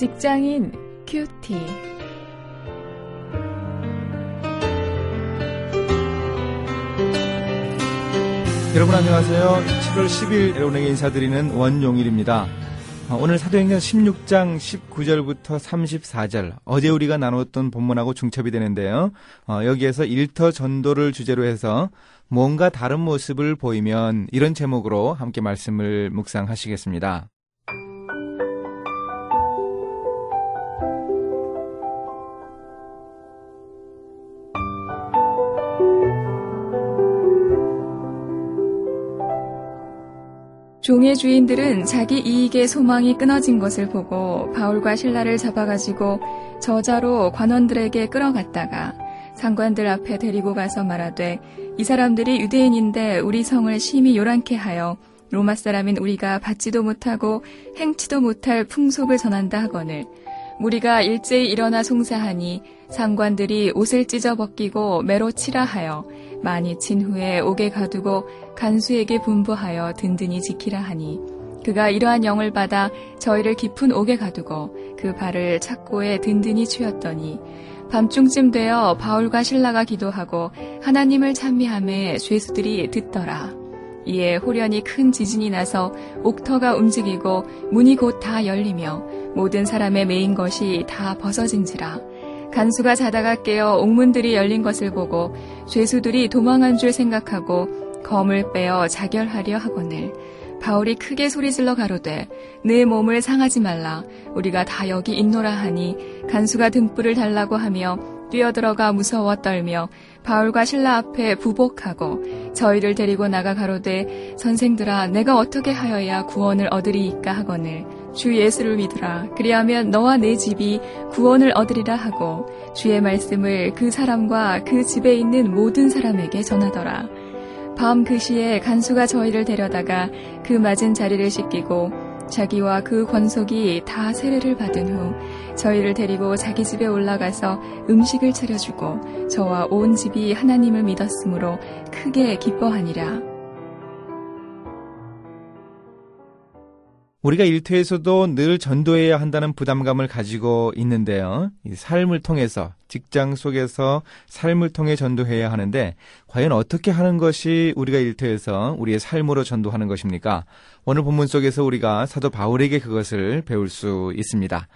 직장인 큐티. 여러분 안녕하세요. 7월 10일 여러분에게 인사드리는 원용일입니다. 어, 오늘 사도행전 16장 19절부터 34절 어제 우리가 나눴던 본문하고 중첩이 되는데요. 어, 여기에서 일터 전도를 주제로 해서 뭔가 다른 모습을 보이면 이런 제목으로 함께 말씀을 묵상하시겠습니다. 종의 주인들은 자기 이익의 소망이 끊어진 것을 보고 바울과 신라를 잡아가지고 저자로 관원들에게 끌어갔다가 상관들 앞에 데리고 가서 말하되 이 사람들이 유대인인데 우리 성을 심히 요란케 하여 로마 사람인 우리가 받지도 못하고 행치도 못할 풍속을 전한다 하거늘 우리가 일제히 일어나 송사하니 상관들이 옷을 찢어 벗기고 매로 치라 하여 많이 친 후에 옥에 가두고 간수에게 분부하여 든든히 지키라 하니 그가 이러한 영을 받아 저희를 깊은 옥에 가두고 그 발을 착고에 든든히 추였더니 밤중쯤 되어 바울과 신라가 기도하고 하나님을 찬미함에 죄수들이 듣더라. 이에 호련히 큰 지진이 나서 옥터가 움직이고 문이 곧 다 열리며 모든 사람의 메인 것이 다 벗어진지라. 간수가 자다가 깨어 옥문들이 열린 것을 보고 죄수들이 도망한 줄 생각하고 검을 빼어 자결하려 하거늘. 바울이 크게 소리질러 가로되 내 몸을 상하지 말라. 우리가 다 여기 있노라 하니 간수가 등불을 달라고 하며 뛰어들어가 무서워 떨며 바울과 신라 앞에 부복하고 저희를 데리고 나가 가로되 선생들아 내가 어떻게 하여야 구원을 얻으리이까 하거늘 주 예수를 믿으라 그리하면 너와 내 집이 구원을 얻으리라 하고 주의 말씀을 그 사람과 그 집에 있는 모든 사람에게 전하더라 밤 그 시에 간수가 저희를 데려다가 그 맞은 자리를 씻기고 자기와 그 권속이 다 세례를 받은 후 저희를 데리고 자기 집에 올라가서 음식을 차려주고 저와 온 집이 하나님을 믿었으므로 크게 기뻐하니라. 우리가 일터에서도 늘 전도해야 한다는 부담감을 가지고 있는데요. 삶을 통해서, 직장 속에서 삶을 통해 전도해야 하는데, 과연 어떻게 하는 것이 우리가 일터에서 우리의 삶으로 전도하는 것입니까? 오늘 본문 속에서 우리가 사도 바울에게 그것을 배울 수 있습니다.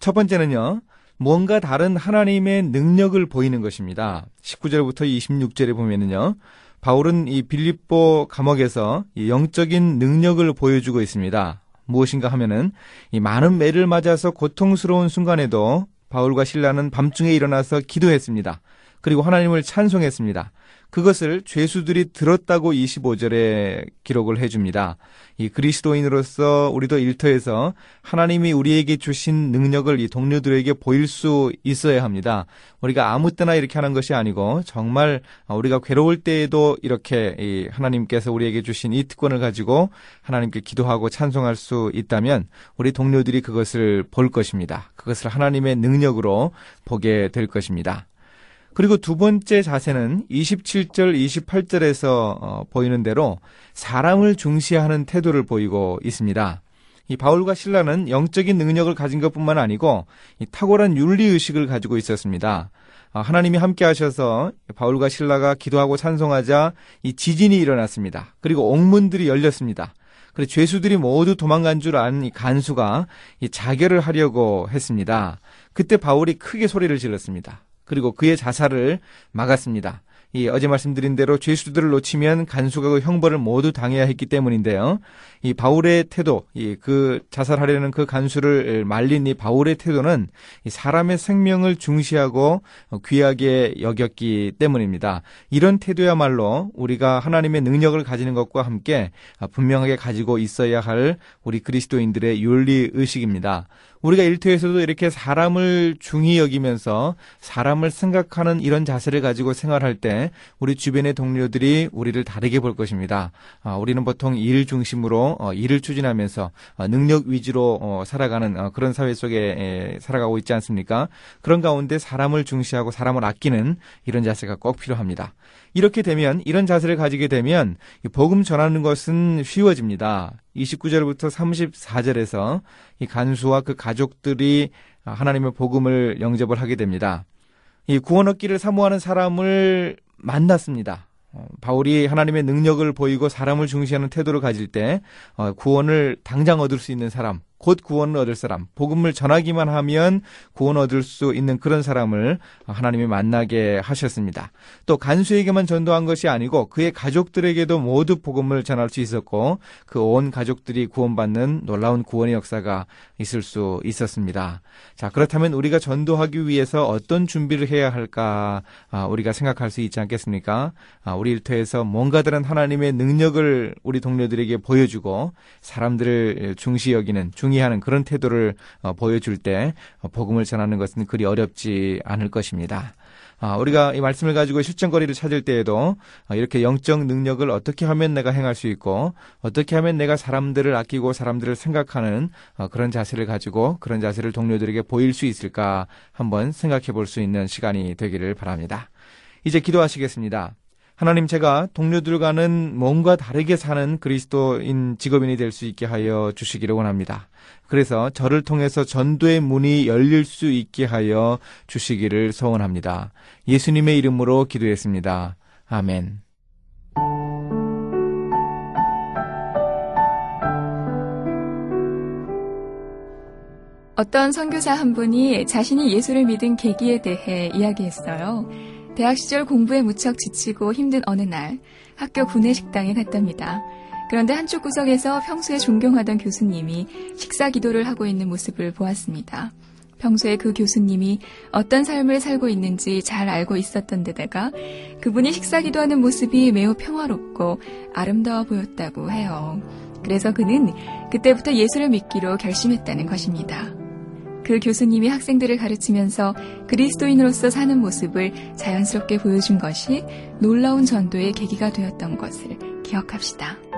첫 번째는요, 뭔가 다른 하나님의 능력을 보이는 것입니다. 19절부터 26절에 보면은요, 바울은 이 빌립보 감옥에서 영적인 능력을 보여주고 있습니다. 무엇인가 하면은 이 많은 매를 맞아서 고통스러운 순간에도 바울과 신라는 밤중에 일어나서 기도했습니다. 그리고 하나님을 찬송했습니다. 그것을 죄수들이 들었다고 25절에 기록을 해줍니다. 이 그리스도인으로서 우리도 일터에서 하나님이 우리에게 주신 능력을 이 동료들에게 보일 수 있어야 합니다. 우리가 아무 때나 이렇게 하는 것이 아니고 정말 우리가 괴로울 때에도 이렇게 하나님께서 우리에게 주신 이 특권을 가지고 하나님께 기도하고 찬송할 수 있다면 우리 동료들이 그것을 볼 것입니다. 그것을 하나님의 능력으로 보게 될 것입니다. 그리고 두 번째 자세는 27절, 28절에서 어, 보이는 대로 사람을 중시하는 태도를 보이고 있습니다. 이 바울과 신라는 영적인 능력을 가진 것뿐만 아니고 탁월한 윤리 의식을 가지고 있었습니다. 아, 하나님이 함께 하셔서 바울과 신라가 기도하고 찬송하자 이 지진이 일어났습니다. 그리고 옥문들이 열렸습니다. 그리고 죄수들이 모두 도망간 줄안이 간수가 이 자결을 하려고 했습니다. 그때 바울이 크게 소리를 질렀습니다. 그리고 그의 자살을 막았습니다. 이 어제 말씀드린 대로 죄수들을 놓치면 간수가 그 형벌을 모두 당해야 했기 때문인데요. 이 바울의 태도, 이 그 자살하려는 그 간수를 말린 이 바울의 태도는 이 사람의 생명을 중시하고 귀하게 여겼기 때문입니다. 이런 태도야말로 우리가 하나님의 능력을 가지는 것과 함께 분명하게 가지고 있어야 할 우리 그리스도인들의 윤리 의식입니다. 우리가 일터에서도 이렇게 사람을 중히 여기면서 사람을 생각하는 이런 자세를 가지고 생활할 때 우리 주변의 동료들이 우리를 다르게 볼 것입니다. 아, 우리는 보통 일 중심으로 어, 일을 추진하면서 어, 능력 위주로 어, 살아가는 그런 사회 속에 살아가고 있지 않습니까? 그런 가운데 사람을 중시하고 사람을 아끼는 이런 자세가 꼭 필요합니다. 이렇게 되면 이런 자세를 가지게 되면 복음 전하는 것은 쉬워집니다. 29절부터 34절에서 이 간수와 그 가족들이 하나님의 복음을 영접을 하게 됩니다. 이 구원 얻기를 사모하는 사람을 만났습니다. 어, 바울이 하나님의 능력을 보이고 사람을 중시하는 태도를 가질 때 어, 구원을 당장 얻을 수 있는 사람, 곧 구원을 얻을 사람, 복음을 전하기만 하면 구원 얻을 수 있는 그런 사람을 하나님이 만나게 하셨습니다. 또 간수에게만 전도한 것이 아니고 그의 가족들에게도 모두 복음을 전할 수 있었고 그 온 가족들이 구원받는 놀라운 구원의 역사가 있을 수 있었습니다. 자, 그렇다면 우리가 전도하기 위해서 어떤 준비를 해야 할까 아, 우리가 생각할 수 있지 않겠습니까? 아, 우리 일터에서 뭔가 다른 하나님의 능력을 우리 동료들에게 보여주고 사람들을 중시 여기는 중히 승리하는 그런 태도를 어, 보여줄 때 어, 복음을 전하는 것은 그리 어렵지 않을 것입니다. 아, 우리가 이 말씀을 가지고 실전거리를 찾을 때에도 아, 이렇게 영적 능력을 어떻게 하면 내가 행할 수 있고 어떻게 하면 내가 사람들을 아끼고 사람들을 생각하는 어, 그런 자세를 가지고 그런 자세를 동료들에게 보일 수 있을까 한번 생각해 볼 수 있는 시간이 되기를 바랍니다. 이제 기도하시겠습니다. 하나님 제가 동료들과는 뭔가 다르게 사는 그리스도인 직업인이 될 수 있게 하여 주시기를 원합니다. 그래서 저를 통해서 전도의 문이 열릴 수 있게 하여 주시기를 소원합니다. 예수님의 이름으로 기도했습니다. 아멘. 어떤 선교사 한 분이 자신이 예수를 믿은 계기에 대해 이야기했어요. 대학 시절 공부에 무척 지치고 힘든 어느 날 학교 구내식당에 갔답니다. 그런데 한쪽 구석에서 평소에 존경하던 교수님이 식사 기도를 하고 있는 모습을 보았습니다. 평소에 그 교수님이 어떤 삶을 살고 있는지 잘 알고 있었던 데다가 그분이 식사 기도하는 모습이 매우 평화롭고 아름다워 보였다고 해요. 그래서 그는 그때부터 예수를 믿기로 결심했다는 것입니다. 그 교수님이 학생들을 가르치면서 그리스도인으로서 사는 모습을 자연스럽게 보여준 것이 놀라운 전도의 계기가 되었던 것을 기억합시다.